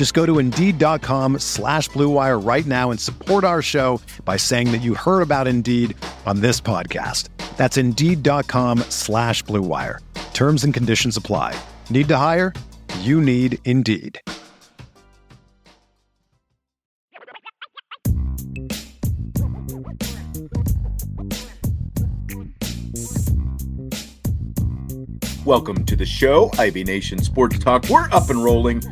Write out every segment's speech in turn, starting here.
Just go to Indeed.com slash BlueWire right now and support our show by saying that you heard about Indeed on this podcast. That's Indeed.com slash BlueWire. Terms and conditions apply. Need to hire? You need Indeed. Welcome to the show, IB Nation Sports Talk. We're up and rolling.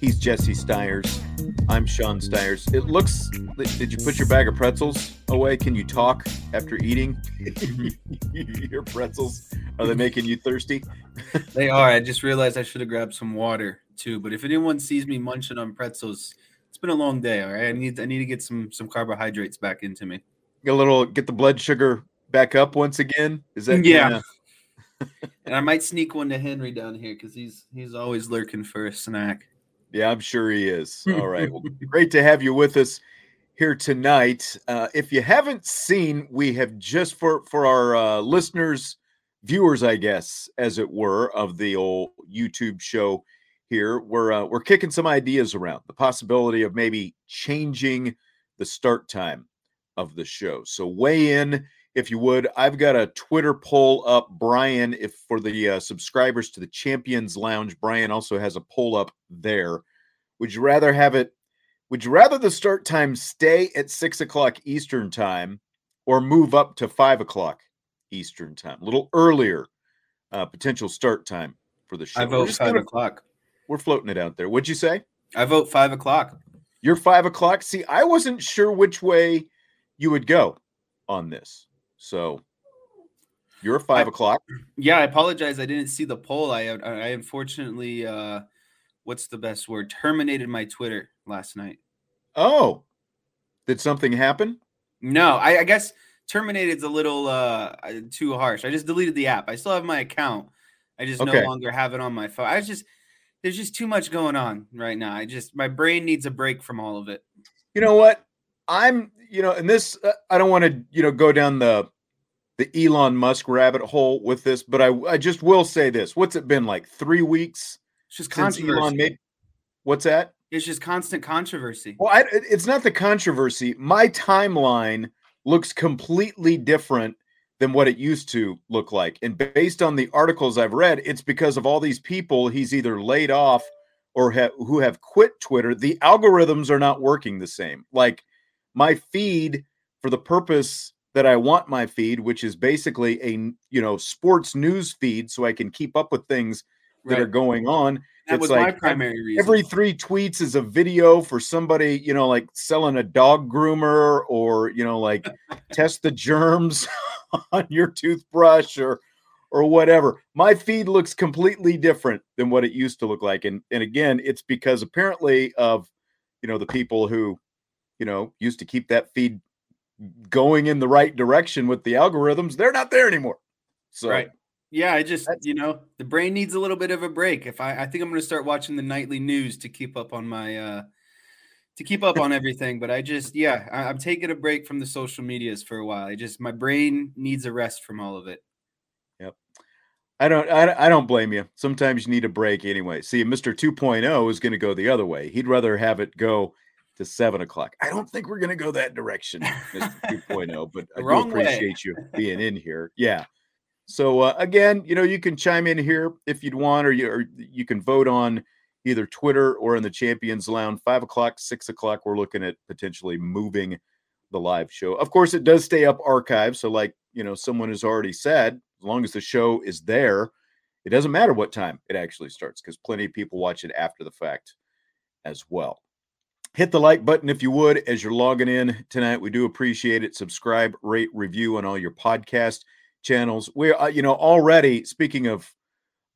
He's Jesse Stiers. I'm Sean Stiers. It looks. Did you put your bag of pretzels away? Can you talk after eating your pretzels? Are they making you thirsty? they are. I just realized I should have grabbed some water too. But if anyone sees me munching on pretzels, it's been a long day. All right, I need I need to get some some carbohydrates back into me. Get a little get the blood sugar back up once again. Is that yeah? Kinda... and I might sneak one to Henry down here because he's he's always lurking for a snack. Yeah, I'm sure he is. All right. Well, great to have you with us here tonight. Uh, if you haven't seen, we have just for for our uh, listeners, viewers, I guess, as it were, of the old YouTube show here, we're uh, we're kicking some ideas around the possibility of maybe changing the start time of the show. So weigh in if you would. I've got a Twitter poll up, Brian, if for the uh, subscribers to the Champions Lounge. Brian also has a poll up there. Would you rather have it? Would you rather the start time stay at six o'clock Eastern time, or move up to five o'clock Eastern time, a little earlier uh, potential start time for the show? I vote 5 gonna, o'clock. We're floating it out there. What'd you say? I vote five o'clock. You're five o'clock. See, I wasn't sure which way you would go on this. So you're five I, o'clock. Yeah, I apologize. I didn't see the poll. I I unfortunately uh what's the best word? Terminated my Twitter last night. Oh. Did something happen? No, I, I guess terminated's a little uh too harsh. I just deleted the app. I still have my account. I just okay. no longer have it on my phone. I was just there's just too much going on right now. I just my brain needs a break from all of it. You know what? I'm, you know, and this, uh, I don't want to, you know, go down the the Elon Musk rabbit hole with this, but I, I just will say this: What's it been like three weeks? It's just since Elon made. What's that? It's just constant controversy. Well, I, it's not the controversy. My timeline looks completely different than what it used to look like, and based on the articles I've read, it's because of all these people he's either laid off or ha- who have quit Twitter. The algorithms are not working the same. Like my feed for the purpose that I want my feed, which is basically a you know sports news feed, so I can keep up with things that right. are going on. That it's was like my primary reason. Every three tweets is a video for somebody, you know, like selling a dog groomer or you know, like test the germs on your toothbrush or or whatever. My feed looks completely different than what it used to look like, and and again, it's because apparently of you know the people who you know, used to keep that feed going in the right direction with the algorithms, they're not there anymore. So right. Yeah, I just you know the brain needs a little bit of a break. If I I think I'm going to start watching the nightly news to keep up on my uh to keep up on everything. But I just yeah I, I'm taking a break from the social medias for a while. I just my brain needs a rest from all of it. Yep. I don't I, I don't blame you. Sometimes you need a break anyway. See, Mr. 2.0 is going to go the other way. He'd rather have it go to seven o'clock. I don't think we're going to go that direction, Mr. 2.0, but I do appreciate way. you being in here. Yeah. So uh, again, you know, you can chime in here if you'd want, or you, or you can vote on either Twitter or in the Champions Lounge. Five o'clock, six o'clock. We're looking at potentially moving the live show. Of course, it does stay up archived. So, like, you know, someone has already said, as long as the show is there, it doesn't matter what time it actually starts because plenty of people watch it after the fact as well. Hit the like button if you would as you're logging in tonight. We do appreciate it. Subscribe, rate, review on all your podcast channels. We're, uh, you know, already speaking of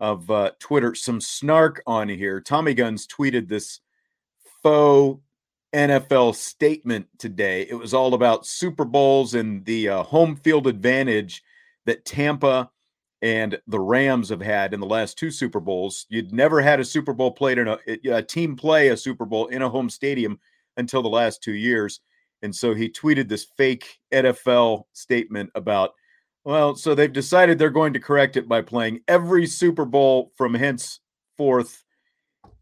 of uh, Twitter, some snark on here. Tommy Guns tweeted this faux NFL statement today. It was all about Super Bowls and the uh, home field advantage that Tampa and the Rams have had in the last two Super Bowls. You'd never had a Super Bowl played in a, a team play a Super Bowl in a home stadium until the last two years. And so he tweeted this fake NFL statement about, well, so they've decided they're going to correct it by playing every Super Bowl from henceforth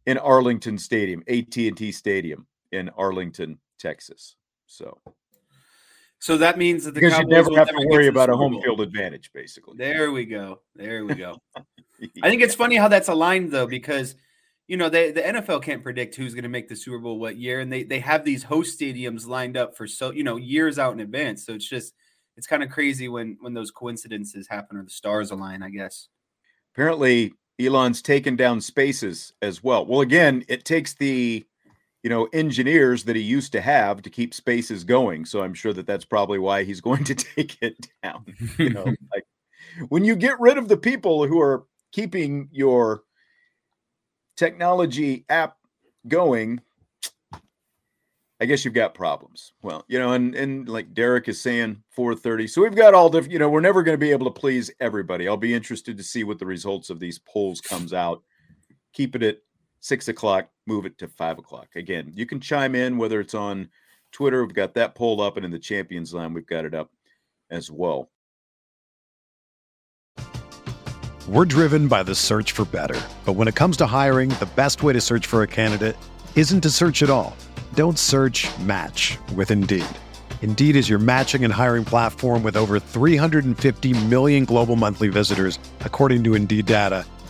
in Arlington Stadium, AT&T Stadium in Arlington, Texas. So so that means that the because Cowboys you never have to worry about a home field advantage, basically. There we go. There we go. I think it's funny how that's aligned though, because you know they, the NFL can't predict who's going to make the Super Bowl what year, and they they have these host stadiums lined up for so you know years out in advance. So it's just it's kind of crazy when when those coincidences happen or the stars align. I guess. Apparently, Elon's taken down spaces as well. Well, again, it takes the you know engineers that he used to have to keep spaces going. So i'm sure that that's probably why he's going to take it down you know like when you get rid of the people who are keeping your technology app going i guess you've got problems. Well you know and and like derek is saying 430 so we've got all the you know we're never going to be able to please everybody. I'll be interested to see what the results of these polls comes out. Keep it at six o'clock, move it to five o'clock. Again, you can chime in whether it's on Twitter, we've got that poll up, and in the Champions Lounge, we've got it up as well. We're driven by the search for better. But when it comes to hiring, the best way to search for a candidate isn't to search at all. Don't search match with Indeed. Indeed is your matching and hiring platform with over 350 million global monthly visitors, according to Indeed data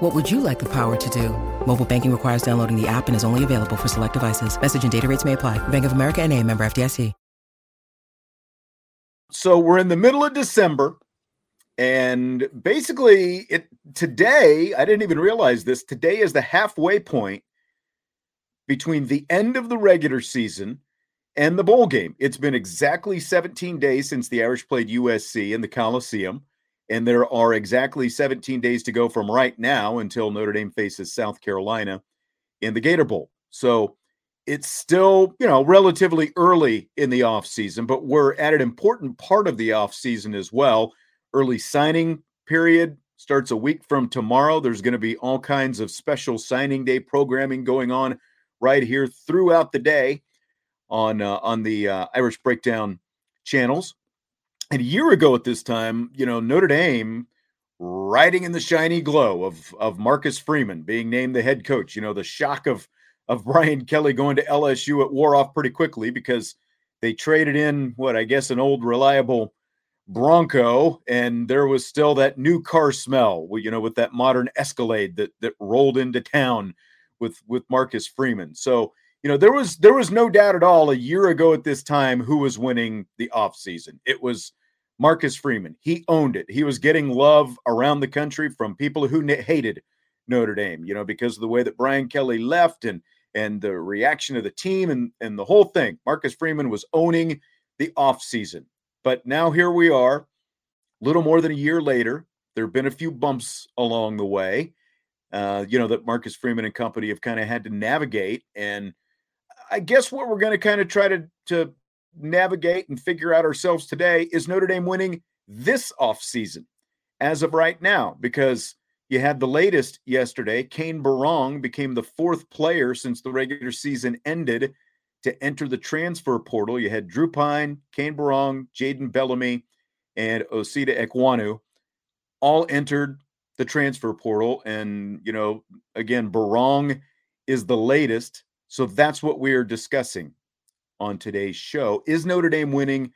What would you like the power to do? Mobile banking requires downloading the app and is only available for select devices. Message and data rates may apply. Bank of America and a member FDIC. So we're in the middle of December. And basically, it today, I didn't even realize this. Today is the halfway point between the end of the regular season and the bowl game. It's been exactly 17 days since the Irish played USC in the Coliseum. And there are exactly 17 days to go from right now until Notre Dame faces South Carolina in the Gator Bowl. So it's still, you know, relatively early in the offseason, but we're at an important part of the offseason as well. Early signing period starts a week from tomorrow. There's going to be all kinds of special signing day programming going on right here throughout the day on uh, on the uh, Irish Breakdown channels. And a year ago at this time, you know, Notre Dame riding in the shiny glow of of Marcus Freeman being named the head coach. You know, the shock of of Brian Kelly going to LSU it wore off pretty quickly because they traded in what I guess an old reliable Bronco, and there was still that new car smell. You know, with that modern Escalade that that rolled into town with with Marcus Freeman. So you know, there was there was no doubt at all a year ago at this time who was winning the offseason. It was Marcus Freeman. He owned it. He was getting love around the country from people who hated Notre Dame, you know, because of the way that Brian Kelly left and and the reaction of the team and and the whole thing. Marcus Freeman was owning the offseason. But now here we are, a little more than a year later. There have been a few bumps along the way, uh, you know, that Marcus Freeman and company have kind of had to navigate. And I guess what we're going to kind of try to, to navigate and figure out ourselves today is Notre Dame winning this offseason as of right now, because you had the latest yesterday. Cane Berrong became the fourth player since the regular season ended to enter the transfer portal. You had Drew Pyne, Cane Berrong, Jaden Bellamy, and Osita Ekwonu all entered the transfer portal. And, you know, again, Berrong is the latest. So that's what we are discussing on today's show. Is Notre Dame winning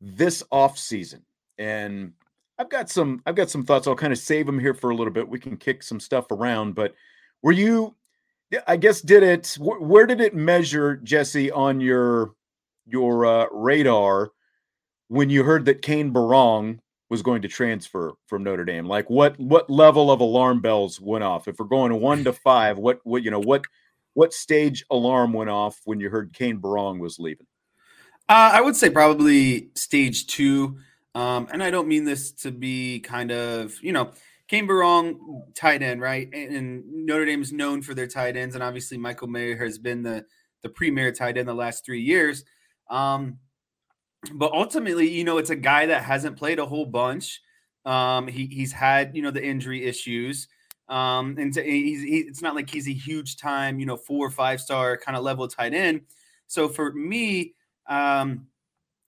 this offseason? And I've got some I've got some thoughts. I'll kind of save them here for a little bit. We can kick some stuff around, but were you I guess did it where did it measure Jesse on your your uh, radar when you heard that Cane Berrong was going to transfer from Notre Dame? Like what what level of alarm bells went off? If we're going one to five, what what you know what what stage alarm went off when you heard Cane Berrong was leaving? Uh, I would say probably stage two. Um, and I don't mean this to be kind of, you know, Cane Berrong, tight end, right? And, and, Notre Dame is known for their tight ends, and obviously Michael Mayer has been the the premier tight end the last three years. Um, but ultimately, you know, it's a guy that hasn't played a whole bunch. Um, he he's had you know the injury issues. Um, and he's he, it's not like he's a huge time, you know, four or five star kind of level tight end. So for me, um,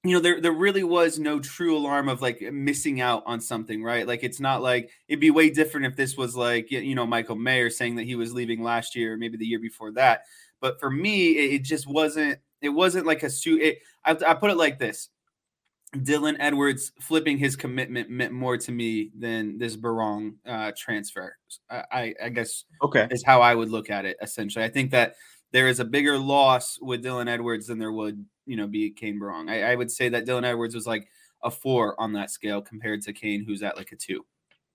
you know, there there really was no true alarm of like missing out on something, right? Like it's not like it'd be way different if this was like you know Michael Mayer saying that he was leaving last year, maybe the year before that. But for me, it, it just wasn't. It wasn't like a suit. It, I, I put it like this: Dylan Edwards flipping his commitment meant more to me than this Berrong uh, transfer. I, I guess okay is how I would look at it. Essentially, I think that there is a bigger loss with Dylan Edwards than there would you know, be Cane Berrong. I, I would say that Dylan Edwards was like a four on that scale compared to Cane, who's at like a two.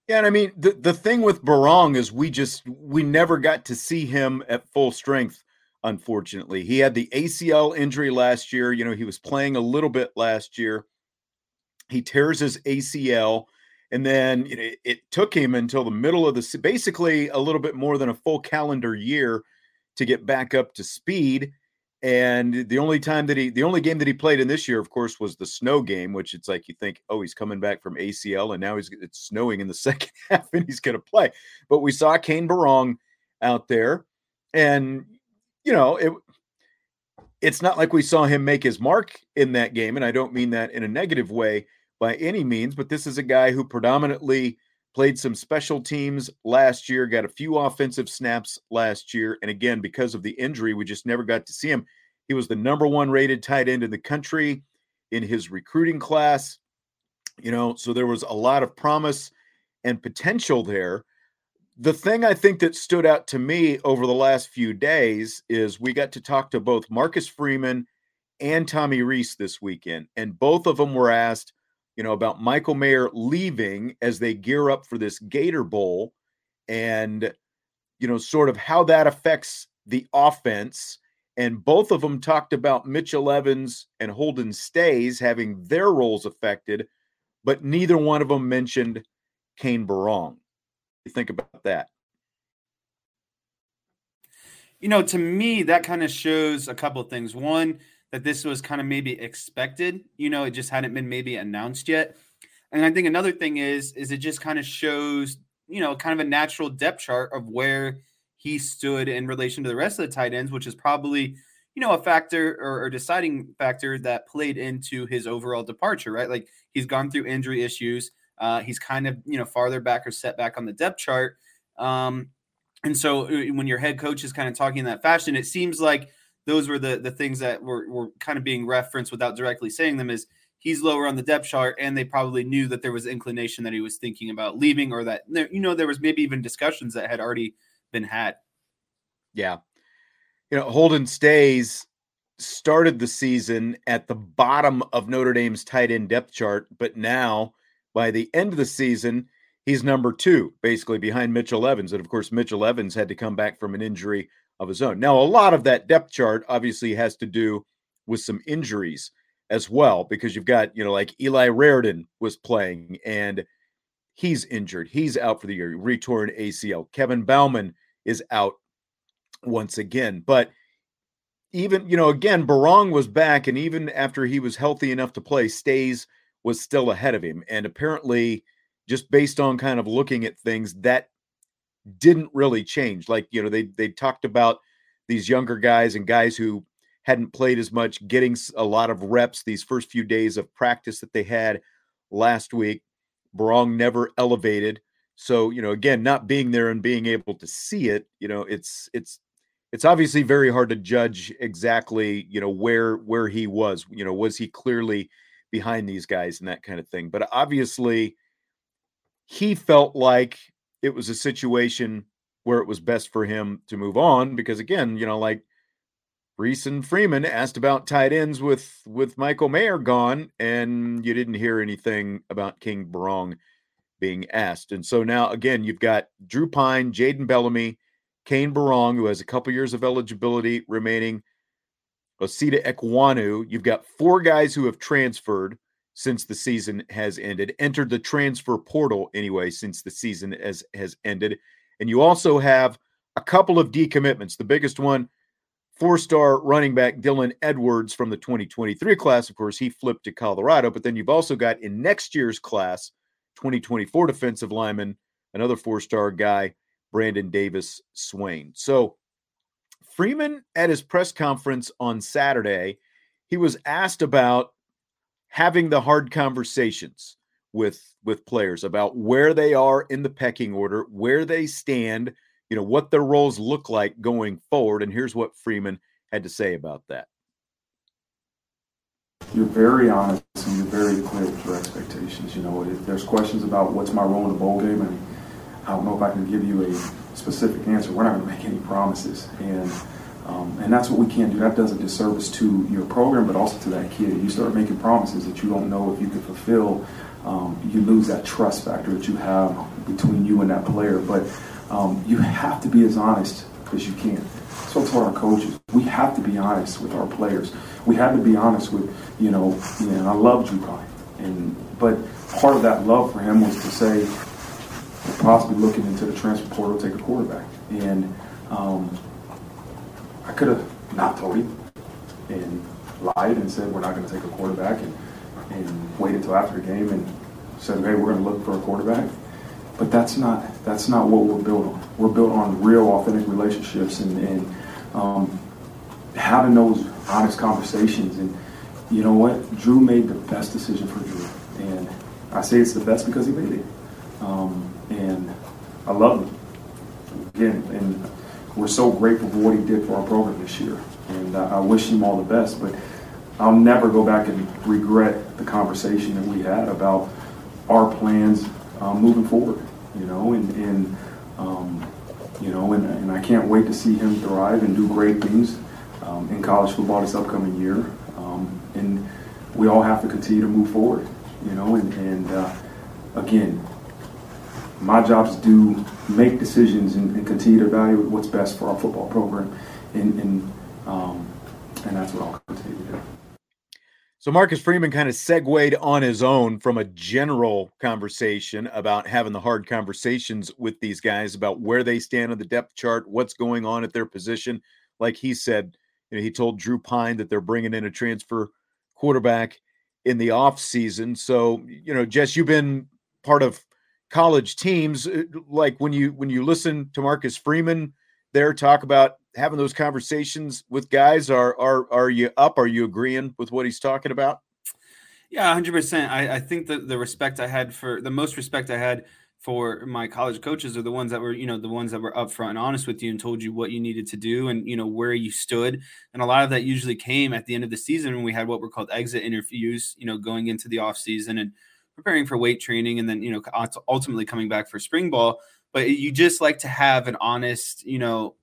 Yeah, and I mean the the thing with Berrong is we just we never got to see him at full strength. Unfortunately, he had the ACL injury last year. You know, he was playing a little bit last year. He tears his ACL, and then it, it took him until the middle of the basically a little bit more than a full calendar year to get back up to speed. And the only time that he, the only game that he played in this year, of course, was the snow game, which it's like you think, oh, he's coming back from ACL, and now he's it's snowing in the second half, and he's going to play. But we saw Cane Berrong out there, and you know it. It's not like we saw him make his mark in that game, and I don't mean that in a negative way by any means. But this is a guy who predominantly played some special teams last year, got a few offensive snaps last year. And again, because of the injury, we just never got to see him. He was the number one rated tight end in the country in his recruiting class. You know, so there was a lot of promise and potential there. The thing I think that stood out to me over the last few days is we got to talk to both Marcus Freeman and Tommy Rees this weekend, and both of them were asked you know, about Michael Mayer leaving as they gear up for this Gator Bowl and, you know, sort of how that affects the offense. And both of them talked about Mitchell Evans and Holden Staes having their roles affected, but neither one of them mentioned Cane Berrong. You think about that? You know, to me, that kind of shows a couple of things. One, that this was kind of maybe expected. You know, it just hadn't been maybe announced yet. And I think another thing is, is it just kind of shows, you know, kind of a natural depth chart of where he stood in relation to the rest of the tight ends, which is probably, you know, a factor or, or deciding factor that played into his overall departure, right? Like he's gone through injury issues. Uh, he's kind of, you know, farther back or set back on the depth chart. Um, and so uh, when your head coach is kind of talking in that fashion, it seems like those were the the things that were, were kind of being referenced without directly saying them is he's lower on the depth chart and they probably knew that there was inclination that he was thinking about leaving or that you know there was maybe even discussions that had already been had yeah you know, Holden Staes started the season at the bottom of Notre Dame's tight end depth chart, but now by the end of the season, he's number two, basically behind Mitchell Evans. And of course, Mitchell Evans had to come back from an injury of his own. Now, a lot of that depth chart obviously has to do with some injuries as well, because you've got, you know, like Eli Raridon was playing and he's injured. He's out for the year, retorn ACL. Kevin Bauman is out once again. But even, you know, again, Berrong was back, and even after he was healthy enough to play, Staes was still ahead of him. And apparently, just based on kind of looking at things, that didn't really change. Like, you know, they they talked about these younger guys and guys who hadn't played as much getting a lot of reps these first few days of practice that they had last week. Berrong never elevated. So, you know, again, not being there and being able to see it, you know, it's it's it's obviously very hard to judge exactly, you know, where where he was. You know, was he clearly behind these guys and that kind of thing. But obviously he felt like it was a situation where it was best for him to move on because again, you know, like Rees and Freeman asked about tight ends with with Michael Mayer gone, and you didn't hear anything about Cane Berrong being asked. And so now again, you've got Drew Pyne, Jaden Bellamy, Cane Berrong, who has a couple years of eligibility remaining, Osita Ekwonu. You've got four guys who have transferred since the season has ended, entered the transfer portal anyway since the season has, has ended. And you also have a couple of decommitments. The biggest one, four star running back Dylan Edwards from the 2023 class. Of course, he flipped to Colorado. But then you've also got in next year's class, 2024 defensive lineman, another four star guy, Brandon Davis Swain. So Freeman at his press conference on Saturday, he was asked about having the hard conversations with with players about where they are in the pecking order, where they stand, you know, what their roles look like going forward and here's what Freeman had to say about that. You're very honest and you're very clear with your expectations. You know, if there's questions about what's my role in the bowl game, and I don't know if I can give you a specific answer. We're not going to make any promises, and um, and that's what we can't do. That does a disservice to your program, but also to that kid. You start making promises that you don't know if you can fulfill. Um, you lose that trust factor that you have between you and that player. But um, you have to be as honest as you can. So to our coaches, we have to be honest with our players. We have to be honest with, you know, and I love Drew Pyne. And but part of that love for him was to say, possibly looking into the transfer portal take a quarterback. And um, I could have not told him and lied and said we're not going to take a quarterback and, and wait until after the game and said, hey, we're going to look for a quarterback. But that's not that's not what we're built on. We're built on real, authentic relationships and, and um, having those honest conversations. And you know what? Drew made the best decision for Drew. And I say it's the best because he made it. Um, and I love him. Again, and we're so grateful for what he did for our program this year. And I, I wish him all the best. But I'll never go back and regret the conversation that we had about our plans um, moving forward. You know, and, and um, you know, and, and, I can't wait to see him thrive and do great things um, in college football this upcoming year. Um, and we all have to continue to move forward. You know, and, and uh, again, my job is to make decisions and, and, continue to evaluate what's best for our football program, and and, um, and that's what I'll continue to do. So Marcus Freeman kind of segued on his own from a general conversation about having the hard conversations with these guys about where they stand on the depth chart, what's going on at their position. Like he said, you know, he told Drew Pyne that they're bringing in a transfer quarterback in the off season. So, you know, Jess, you've been part of college teams uh, like when you when you listen to Marcus Freeman there talk about having those conversations with guys are are are you up? Are you agreeing with what he's talking about? Yeah 100% i, I think that the respect i had for the most respect i had for my college coaches are the ones that were you know the ones that were upfront and honest with you and told you what you needed to do and you know where you stood. And a lot of that usually came at the end of the season when we had what were called exit interviews you know going into the off season and preparing for weight training and then you know ultimately coming back for spring ball but you just like to have an honest you know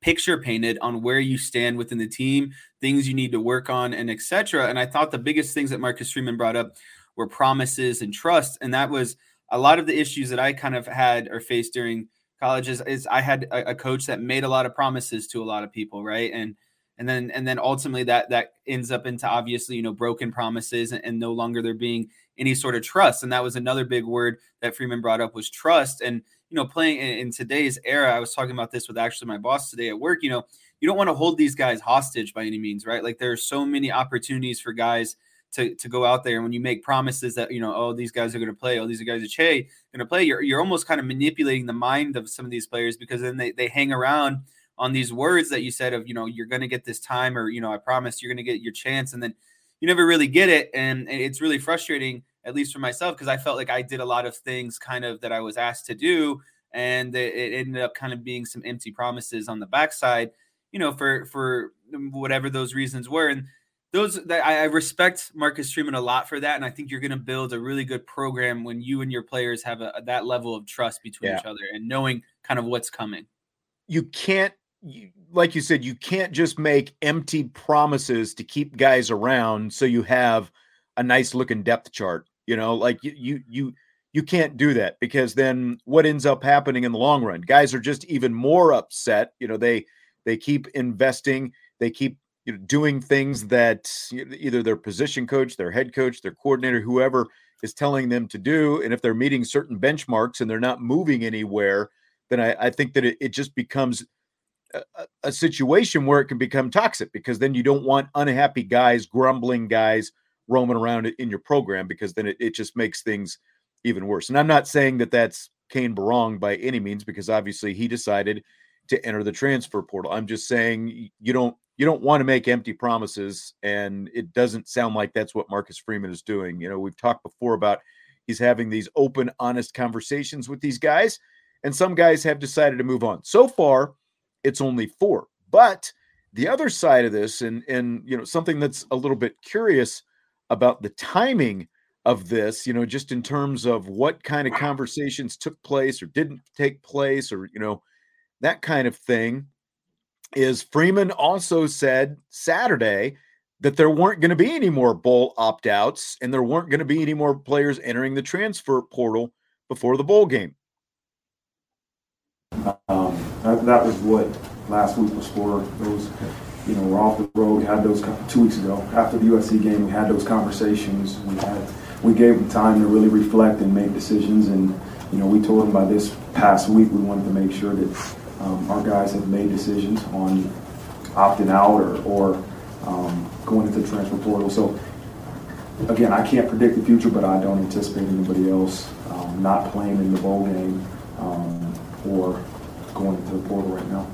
picture painted on where you stand within the team, things you need to work on, and etc. And I thought the biggest things that Marcus Freeman brought up were promises and trust, and that was a lot of the issues that I kind of had or faced during college is, is I had a, a, coach that made a lot of promises to a lot of people, right? And and then and then ultimately that that ends up into obviously you know broken promises and, and no longer there being any sort of trust. And that was another big word that Freeman brought up was trust. And you know, playing in, in today's era, I was talking about this with actually my boss today at work. You know, you don't want to hold these guys hostage by any means, right? Like there are so many opportunities for guys to, to go out there and when you make promises that you know oh these guys are going to play oh these guys are Che going to play you're, you're almost kind of manipulating the mind of some of these players because then they, they hang around on these words that you said of you know you're going to get this time or you know I promise you're going to get your chance and then you never really get it and, it's really frustrating at least for myself because I felt like I did a lot of things kind of that I was asked to do and it, it ended up kind of being some empty promises on the backside you know for for whatever those reasons were and those that I respect Marcus Freeman a lot for that, and I think you're going to build a really good program when you and your players have a, that level of trust between yeah. each other and knowing kind of what's coming. You can't, you, like you said, you can't just make empty promises to keep guys around so you have a nice looking depth chart. You know, like you you you can't do that because then what ends up happening in the long run? Guys are just even more upset. You know, they they keep investing, they keep you know, doing things that either their position coach, their head coach, their coordinator, whoever is telling them to do. And if they're meeting certain benchmarks and they're not moving anywhere, then I, I think that it, it just becomes a, situation where it can become toxic because then you don't want unhappy guys, grumbling guys roaming around in your program because then it, it just makes things even worse. And I'm not saying that that's Cane Berrong by any means because obviously he decided to enter the transfer portal. I'm just saying you don't you don't want to make empty promises and it doesn't sound like that's what Marcus Freeman is doing. You know, we've talked before about he's having these open honest conversations with these guys and some guys have decided to move on. So far, it's only 4. But the other side of this and and you know something that's a little bit curious about the timing of this, you know, just in terms of what kind of conversations took place or didn't take place or you know that kind of thing is Freeman also said Saturday that there weren't going to be any more bowl opt outs and there weren't going to be any more players entering the transfer portal before the bowl game. That, that, was what last week was for. Those, you know, we're off the road. Had those two weeks ago after the USC game. We had those conversations. We had we gave them time to really reflect and make decisions. And you know, we told them by this past week we wanted to make sure that um, our guys have made decisions on opting out or, or um, going into the transfer portal. So again, I can't predict the future, but I don't anticipate anybody else um, not playing in the bowl game um, or going into the portal right now.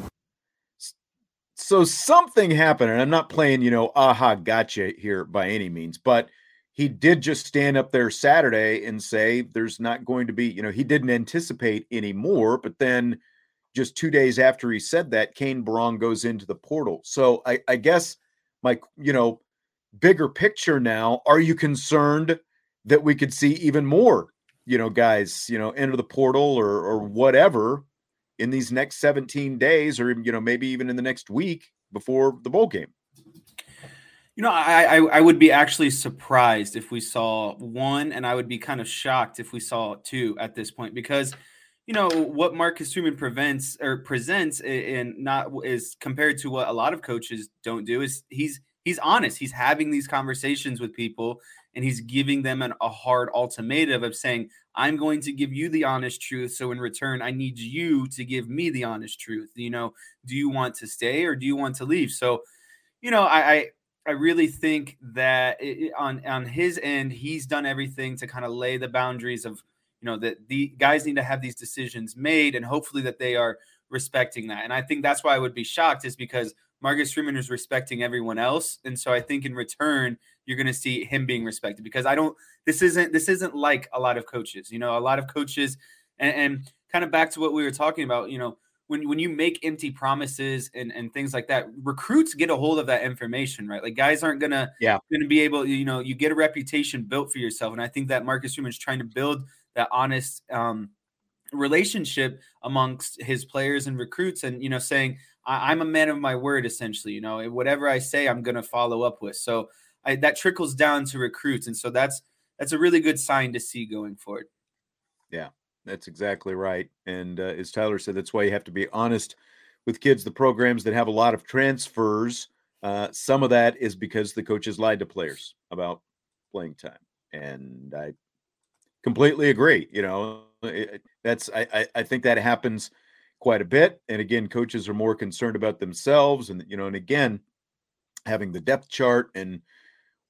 So something happened, and I'm not playing, you know, aha, gotcha here by any means, but he did just stand up there Saturday and say there's not going to be, you know, he didn't anticipate any more, but then just two days after he said that, Cane Berrong goes into the portal. So I, I guess my, you know, bigger picture now, are you concerned that we could see even more, you know, guys, you know, enter the portal or or whatever in these next 17 days, or you know, maybe even in the next week before the bowl game? You know, I, I, I would be actually surprised if we saw one, and I would be kind of shocked if we saw two at this point because you know what Marcus Freeman prevents or presents and not is compared to what a lot of coaches don't do is he's he's honest. He's having these conversations with people and he's giving them an, a hard ultimatum of saying, I'm going to give you the honest truth. So in return, I need you to give me the honest truth. You know, do you want to stay or do you want to leave? So, you know, I, I I really think that it, on on his end, he's done everything to kind of lay the boundaries of you know that the guys need to have these decisions made and hopefully that they are respecting that and i think that's why i would be shocked is because marcus freeman is respecting everyone else and so i think in return you're going to see him being respected because i don't this isn't this isn't like a lot of coaches you know a lot of coaches and, and kind of back to what we were talking about you know when, when you make empty promises and, and things like that, recruits get a hold of that information, right? Like guys aren't gonna yeah gonna be able, you know, you get a reputation built for yourself. And I think that Marcus Freeman is trying to build that honest um, relationship amongst his players and recruits and you know saying I, am a man of my word, essentially. You know, whatever I say, I'm going to follow up with. So I, that trickles down to recruits, and so that's that's a really good sign to see going forward. Yeah, that's exactly right. And uh, as Tyler said, that's why you have to be honest with kids. The programs that have a lot of transfers, uh, some of that is because the coaches lied to players about playing time, and I completely agree. You know, it, that's I, I think that happens quite a bit. And again, coaches are more concerned about themselves, and you know, and again, having the depth chart and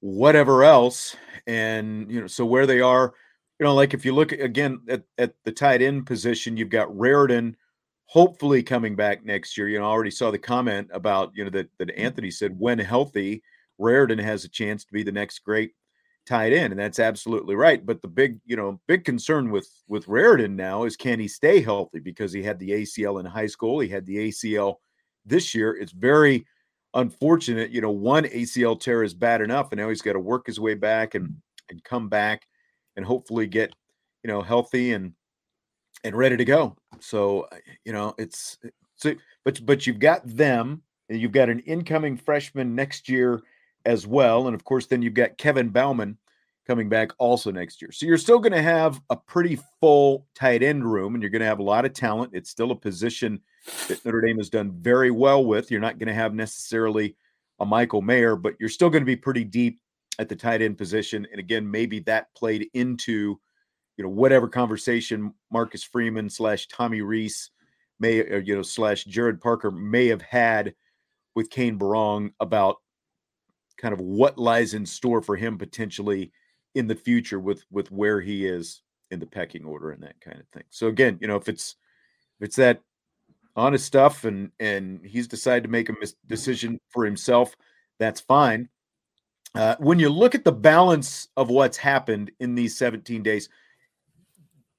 whatever else, and you know, so where they are, you know, like if you look again at, at the tight end position, you've got Raridon hopefully coming back next year. You know, I already saw the comment about, you know, that that mm. Anthony said when healthy, Raridon has a chance to be the next great tight in, and that's absolutely right. But the big, you know, big concern with with Raridon now is can he stay healthy because he had the ACL in high school, he had the ACL this year. It's very unfortunate. You know, one ACL tear is bad enough, and now he's got to work his way back and and come back and hopefully get you know healthy and and ready to go. So you know, it's so but but you've got them, and you've got an incoming freshman next year as well. And of course, then you've got Kevin Bauman coming back also next year. So you're still going to have a pretty full tight end room and you're going to have a lot of talent. It's still a position that Notre Dame has done very well with. You're not going to have necessarily a Michael Mayer, but you're still going to be pretty deep at the tight end position. And again, maybe that played into, you know, whatever conversation Marcus Freeman slash Tommy Rees may, or, you know, slash Gerad Parker may have had with Cane Berrong about kind of what lies in store for him potentially in the future with with where he is in the pecking order and that kind of thing. So again, you know, if it's if it's that honest stuff and and he's decided to make a mis- decision for himself, that's fine. Uh, when you look at the balance of what's happened in these 17 days,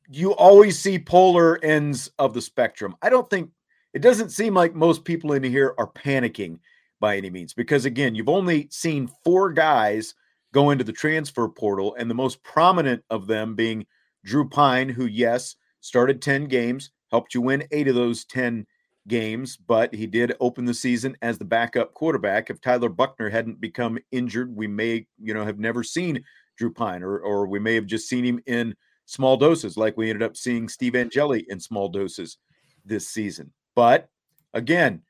you always see polar ends of the spectrum. I don't think it doesn't seem like most people in here are panicking by any means. Because again, you've only seen four guys go into the transfer portal, and the most prominent of them being Drew Pyne, who, yes, started 10 games, helped you win eight of those 10 games, but he did open the season as the backup quarterback. If Tyler Buchner hadn't become injured, we may, you know, have never seen Drew Pyne, or, or we may have just seen him in small doses, like we ended up seeing Steve Angeli in small doses this season. But again,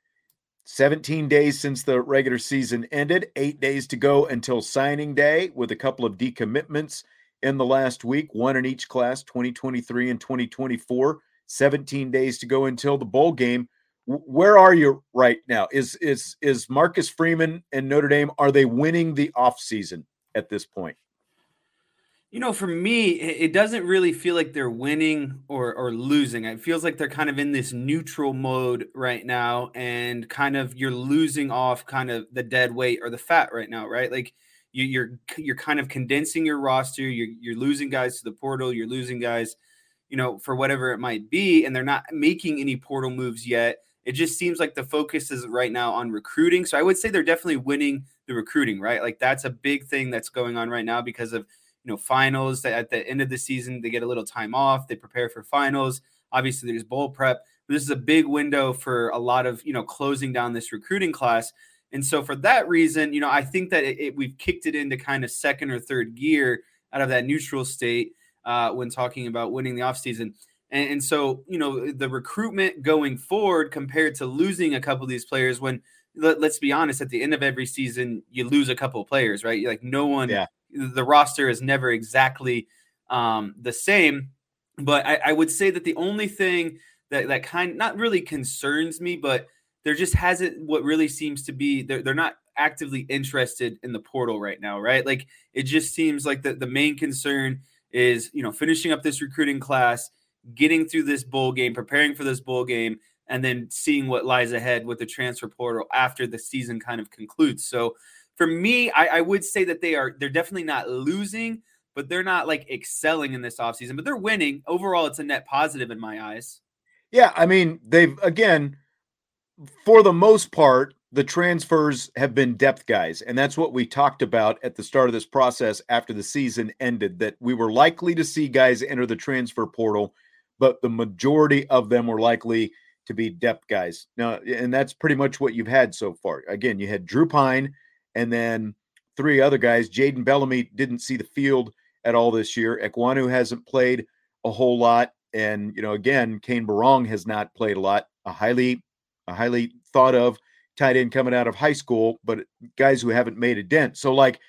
17 days since the regular season ended, eight days to go until signing day, with a couple of decommitments in the last week, one in each class, 2023 and 2024. 17 days to go until the bowl game. Where are you right now? Is is is Marcus Freeman and Notre Dame are they winning the offseason at this point? You know, for me, it doesn't really feel like they're winning or or losing. It feels like they're kind of in this neutral mode right now, and kind of you're losing off kind of the dead weight or the fat right now, right? Like you, you're you're kind of condensing your roster. You're you're losing guys to the portal. You're losing guys, you know, for whatever it might be, and they're not making any portal moves yet. It just seems like the focus is right now on recruiting. So I would say they're definitely winning the recruiting, right? Like that's a big thing that's going on right now because of you know finals. At the end of the season they get a little time off. They prepare for finals. Obviously there's bowl prep. But this is a big window for a lot of you know closing down this recruiting class. And so for that reason you know i think that it, it, we've kicked it into kind of second or third gear out of that neutral state uh, when talking about winning the offseason. And, and so you know the recruitment going forward compared to losing a couple of these players when let, us be honest at the end of every season you lose a couple of players right? Like no one yeah the roster is never exactly um, the same. But I, I, would say that the only thing that that kind not really concerns me, but there just hasn't what really seems to be they're, they're not actively interested in the portal right now, right? Like it just seems like the, the main concern is you know finishing up this recruiting class, getting through this bowl game, preparing for this bowl game, and then seeing what lies ahead with the transfer portal after the season kind of concludes. So for me, I, I would say that they are they're definitely not losing, but they're not like excelling in this offseason, but they're winning. Overall, it's a net positive in my eyes. Yeah, I mean, they've again, for the most part, the transfers have been depth guys. And that's what we talked about at the start of this process after the season ended that we were likely to see guys enter the transfer portal, but the majority of them were likely to be depth guys. Now, and that's pretty much what you've had so far. Again, you had Drew Pyne and then three other guys. Jaden Bellamy didn't see the field at all this year. Ekwonu hasn't played a whole lot. And, you know, again, Cane Berrong has not played a lot. A highly, a highly thought of tight end coming out of high school, but guys who haven't made a dent. So, like,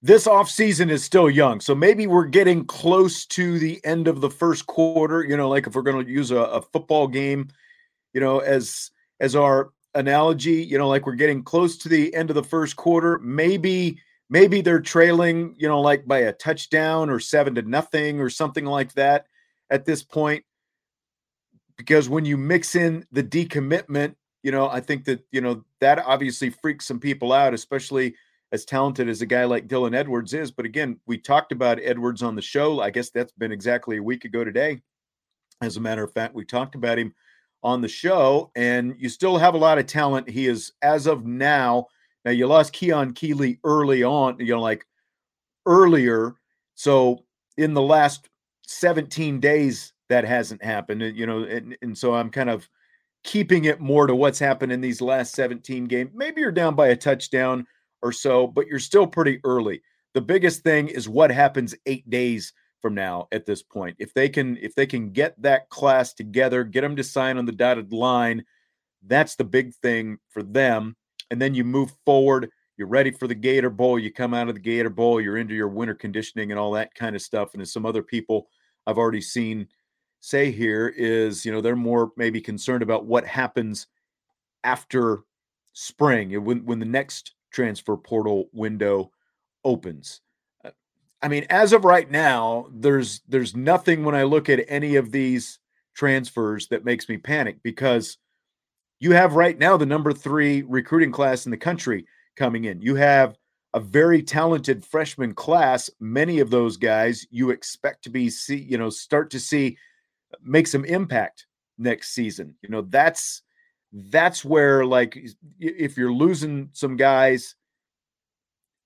this offseason is still young. So maybe we're getting close to the end of the first quarter. You know, like if we're going to use a, a, football game, you know, as as our analogy, you know, like we're getting close to the end of the first quarter. Maybe maybe they're trailing, you know, like by a touchdown or seven to nothing or something like that at this point. Because when you mix in the decommitment, you know, I think that, you know, that obviously freaks some people out, especially – as talented as a guy like Dylan Edwards is. But again, we talked about Edwards on the show. I guess that's been exactly a week ago today. As a matter of fact, we talked about him on the show, and you still have a lot of talent. He is, as of now, now you lost Keon Keeley early on, you know, like earlier. So in the last 17 days, that hasn't happened, you know, and, and so I'm kind of keeping it more to what's happened in these last 17 games. Maybe you're down by a touchdown or so, but you're still pretty early. The biggest thing is what happens 8 days from now at this point. If they can if they can get that class together, get them to sign on the dotted line, that's the big thing for them. And then you move forward, you're ready for the Gator Bowl, you come out of the Gator Bowl, you're into your winter conditioning and all that kind of stuff and as some other people I've already seen say here is, you know, they're more maybe concerned about what happens after spring when when the next transfer portal window opens. I mean, as of right now, there's there's nothing when I look at any of these transfers that makes me panic because you have right now the number 3 recruiting class in the country coming in. You have a very talented freshman class. Many of those guys you expect to be see, you know, start to see make some impact next season. You know, that's that's where like if you're losing some guys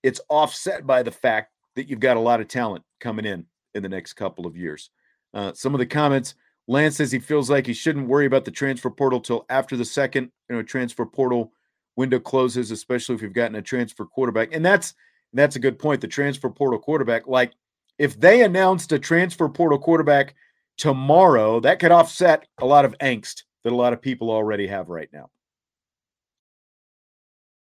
it's offset by the fact that you've got a lot of talent coming in in the next couple of years uh, some of the comments lance says he feels like he shouldn't worry about the transfer portal till after the second you know transfer portal window closes especially if you've gotten a transfer quarterback and that's that's a good point the transfer portal quarterback like if they announced a transfer portal quarterback tomorrow that could offset a lot of angst that a lot of people already have right now.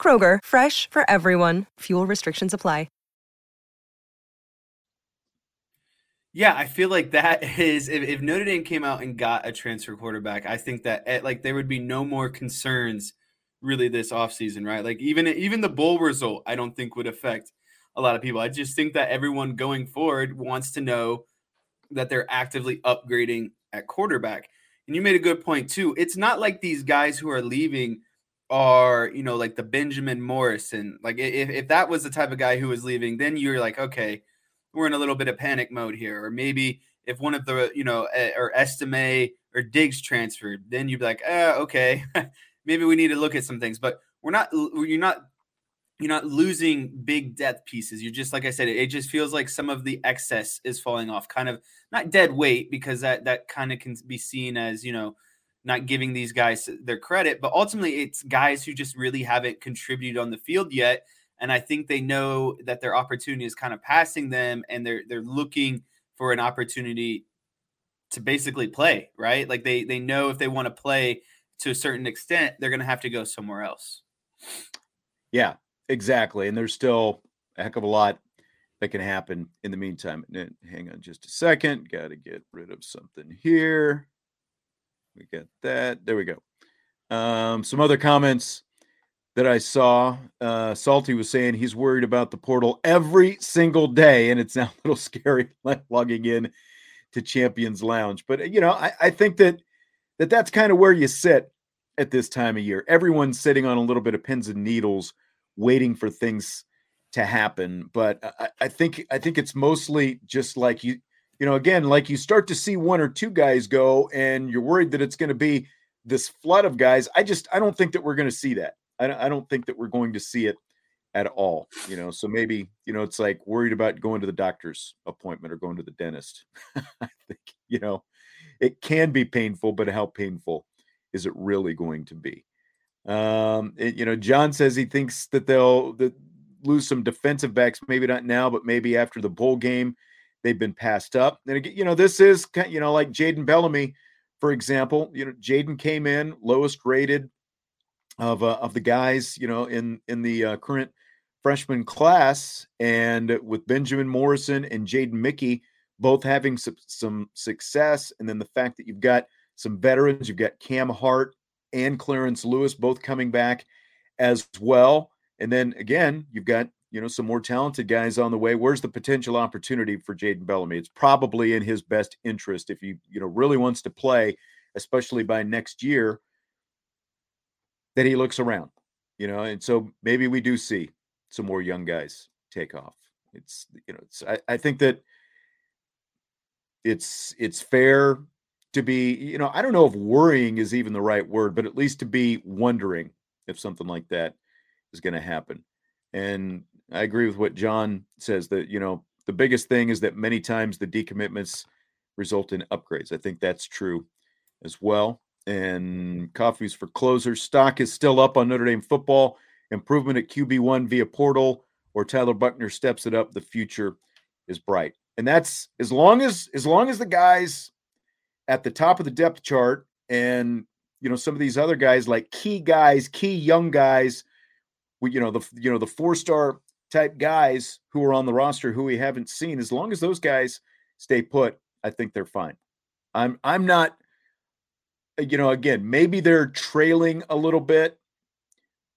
Kroger, fresh for everyone. Fuel restrictions apply. Yeah, I feel like that is if, if, Notre Dame came out and got a transfer quarterback, I think that eh, like there would be no more concerns really this offseason, right? Like even even the bowl result, I don't think would affect a lot of people. I just think that everyone going forward wants to know that they're actively upgrading at quarterback. And you made a good point too. It's not like these guys who are leaving are, you know, like the Benjamin Morrison. Like if, if that was the type of guy who was leaving, then you're like, okay, we're in a little bit of panic mode here. Or maybe if one of the, you know, or Estime or Diggs transferred, then you'd be like, eh, okay, maybe we need to look at some things. But we're not, you're not, you're not losing big depth pieces. You're just like I said, it, it just feels like some of the excess is falling off, kind of not dead weight because that that kind of can be seen as you know not giving these guys their credit, but ultimately it's guys who just really haven't contributed on the field yet and I think they know that their opportunity is kind of passing them, and they're they're looking for an opportunity to basically play, right? Like they they know if they want to play to a certain extent, they're going to have to go somewhere else. Yeah, exactly. And there's still a heck of a lot that can happen in the meantime. Hang on just a second. Got to get rid of something here. We got that. There we go. Um, some other comments that I saw. Uh, Salty was saying he's worried about the portal every single day, and it's now a little scary logging in to Champions Lounge. But you know, I, I think that that that's kind of where you sit at this time of year. Everyone's sitting on a little bit of pins and needles, waiting for things to happen. But I, I think I think it's mostly just like you, you know, again, like you start to see one or two guys go, and you're worried that it's going to be this flood of guys. I just I don't think that we're going to see that. I, don't think that we're going to see it at all. You know, so maybe you know it's like worried about going to the doctor's appointment or going to the dentist. I think you know it can be painful, but how painful is it really going to be? Um, it, you know, John says he thinks that they'll that lose some defensive backs, maybe not now, but maybe after the bowl game. They've been passed up. And again, you know, this is you know like Jaden Bellamy, for example. You know, Jaden came in lowest rated of uh, of the guys, you know, in in the uh, current freshman class, and with Benjamin Morrison and Jaden Mickey both having some, some success, and then the fact that you've got some veterans, you've got Cam Hart and Clarence Lewis both coming back as well. And then again, you've got you know some more talented guys on the way. Where's the potential opportunity for Jaden Bellamy? It's probably in his best interest if he you know really wants to play, especially by next year, that he looks around. You know, and so maybe we do see some more young guys take off. It's you know, it's I, I think that it's it's fair to be you know i don't know if worrying is even the right word but at least to be wondering if something like that is going to happen and i agree with what john says that you know the biggest thing is that many times the decommitments result in upgrades. I think that's true as well and coffees for closers. Stock is still up on notre dame football. Improvement at qb1 via portal or tyler Buchner steps it up. The future is bright. And that's as long as as long as the guys at the top of the depth chart and you know some of these other guys like key guys key young guys we you know the you know the four star type guys who are on the roster who we haven't seen as long as those guys stay put i think they're fine i'm i'm not uh, you know again maybe they're trailing a little bit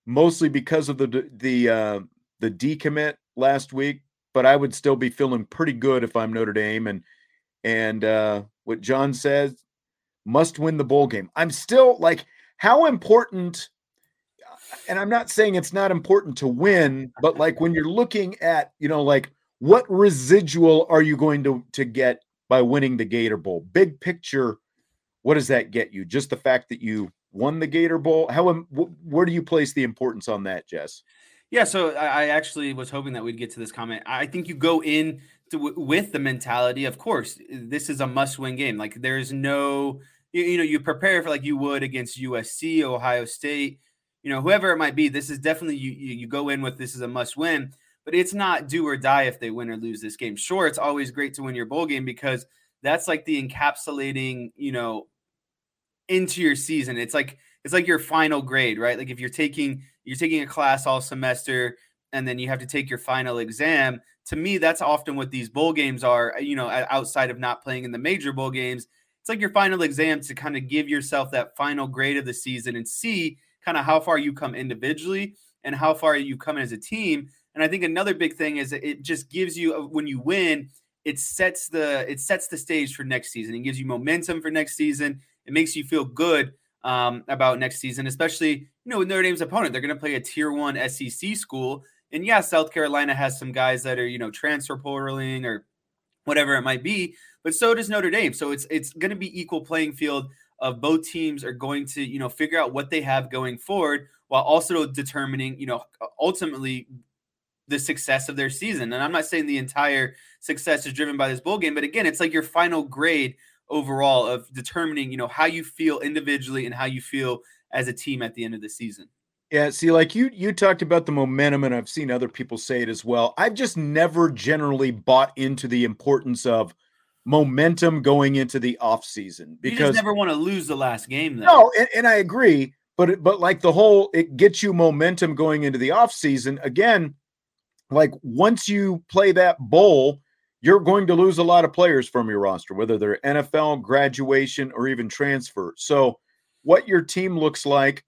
mostly because of the the uh the decommit last week but I would still be feeling pretty good if I'm Notre Dame. And and uh, what John says, must win the bowl game. I'm still like, how important? And I'm not saying it's not important to win, but like when you're looking at, you know, like what residual are you going to to get by winning the Gator Bowl? Big picture, what does that get you? Just the fact that you won the Gator Bowl. How where do you place the importance on that, Jess? Yeah, so I actually was hoping that we'd get to this comment. I think you go in to, with the mentality, of course, this is a must-win game. Like there's no, you, you know, you prepare for like you would against USC, Ohio State, you know, whoever it might be. This is definitely you. You go in with this is a must-win, but it's not do or die if they win or lose this game. Sure, it's always great to win your bowl game because that's like the encapsulating, you know, into your season. It's like it's like your final grade, right? Like if you're taking you're taking a class all semester and then you have to take your final exam. To me, that's often what these bowl games are, uh, you know, outside of not playing in the major bowl games. It's like your final exam to kind of give yourself that final grade of the season and see kind of how far you come individually and how far you come as a team. And I think another big thing is it just gives you when you win, it sets the it sets the stage for next season. It gives you momentum for next season. It makes you feel good um, about next season, especially you know with Notre Dame's opponent. They're going to play a Tier One SEC school, and yeah, South Carolina has some guys that are you know transfer portaling or whatever it might be, but so does Notre Dame. So it's it's going to be equal playing field of both teams are going to you know figure out what they have going forward while also determining you know ultimately the success of their season. And I'm not saying the entire success is driven by this bowl game, but again, it's like your final grade overall of determining, you know, how you feel individually and how you feel as a team at the end of the season. Yeah, see, like you you talked about the momentum, and I've seen other people say it as well. I've just never generally bought into the importance of momentum going into the offseason because you just never want to lose the last game though. No, and, and I agree, but but like the whole it gets you momentum going into the offseason. Again, like once you play that bowl, you're going to lose a lot of players from your roster, whether they're NFL, graduation, or even transfer. So what your team looks like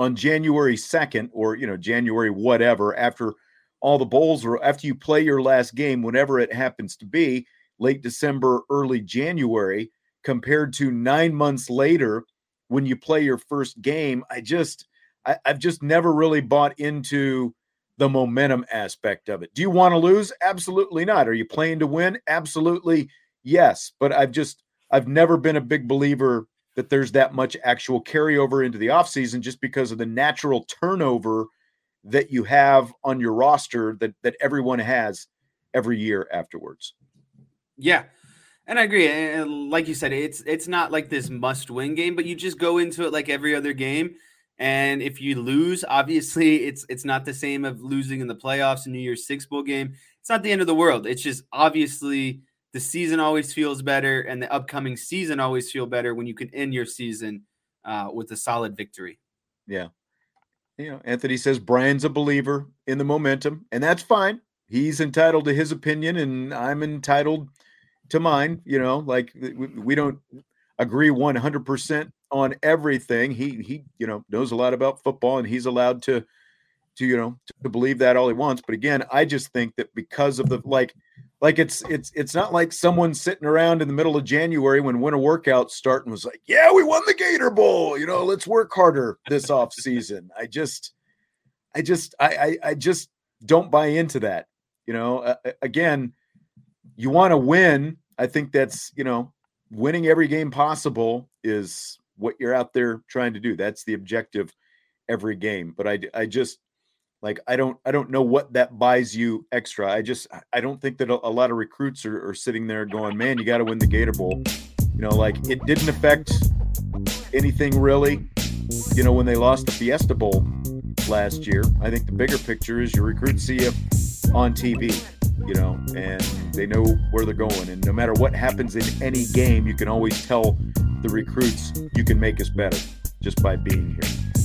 on January 2nd or you know January whatever after all the bowls or after you play your last game whenever it happens to be late December early January compared to 9 months later when you play your first game I just I, I've just never really bought into the momentum aspect of it. Do you want to lose? Absolutely not. Are you playing to win? Absolutely yes. But I've just I've never been a big believer that there's that much actual carryover into the offseason just because of the natural turnover that you have on your roster that that everyone has every year afterwards. Yeah. And I agree. And like you said, it's it's not like this must-win game, but you just go into it like every other game. And if you lose, obviously it's it's not the same of losing in the playoffs, in New Year's Six bowl game. It's not the end of the world. It's just obviously the season always feels better and the upcoming season always feel better when you can end your season uh, with a solid victory. Yeah. You know, Anthony says Brian's a believer in the momentum, and that's fine. He's entitled to his opinion, and I'm entitled to mine. You know, like we don't agree 100% on everything. He he, you know, knows a lot about football, and he's allowed to to you know to believe that all he wants. But again, I just think that because of the like like it's it's it's not like someone sitting around in the middle of January when winter workouts start and was like, "Yeah, we won the Gator Bowl. You know, let's work harder this off season." I just, I just, I, I, I just don't buy into that. You know, uh, again, you want to win. I think that's you know, winning every game possible is what you're out there trying to do. That's the objective every game. But I, I just like I don't I don't know what that buys you extra. I just I don't think that a, a lot of recruits are, are sitting there going, man, you got to win the Gator Bowl. You know, like it didn't affect anything really. You know, when they lost the Fiesta Bowl last year, I think the bigger picture is your recruits see you on TV. You know, and they know where they're going. And no matter what happens in any game, you can always tell the recruits you can make us better just by being here.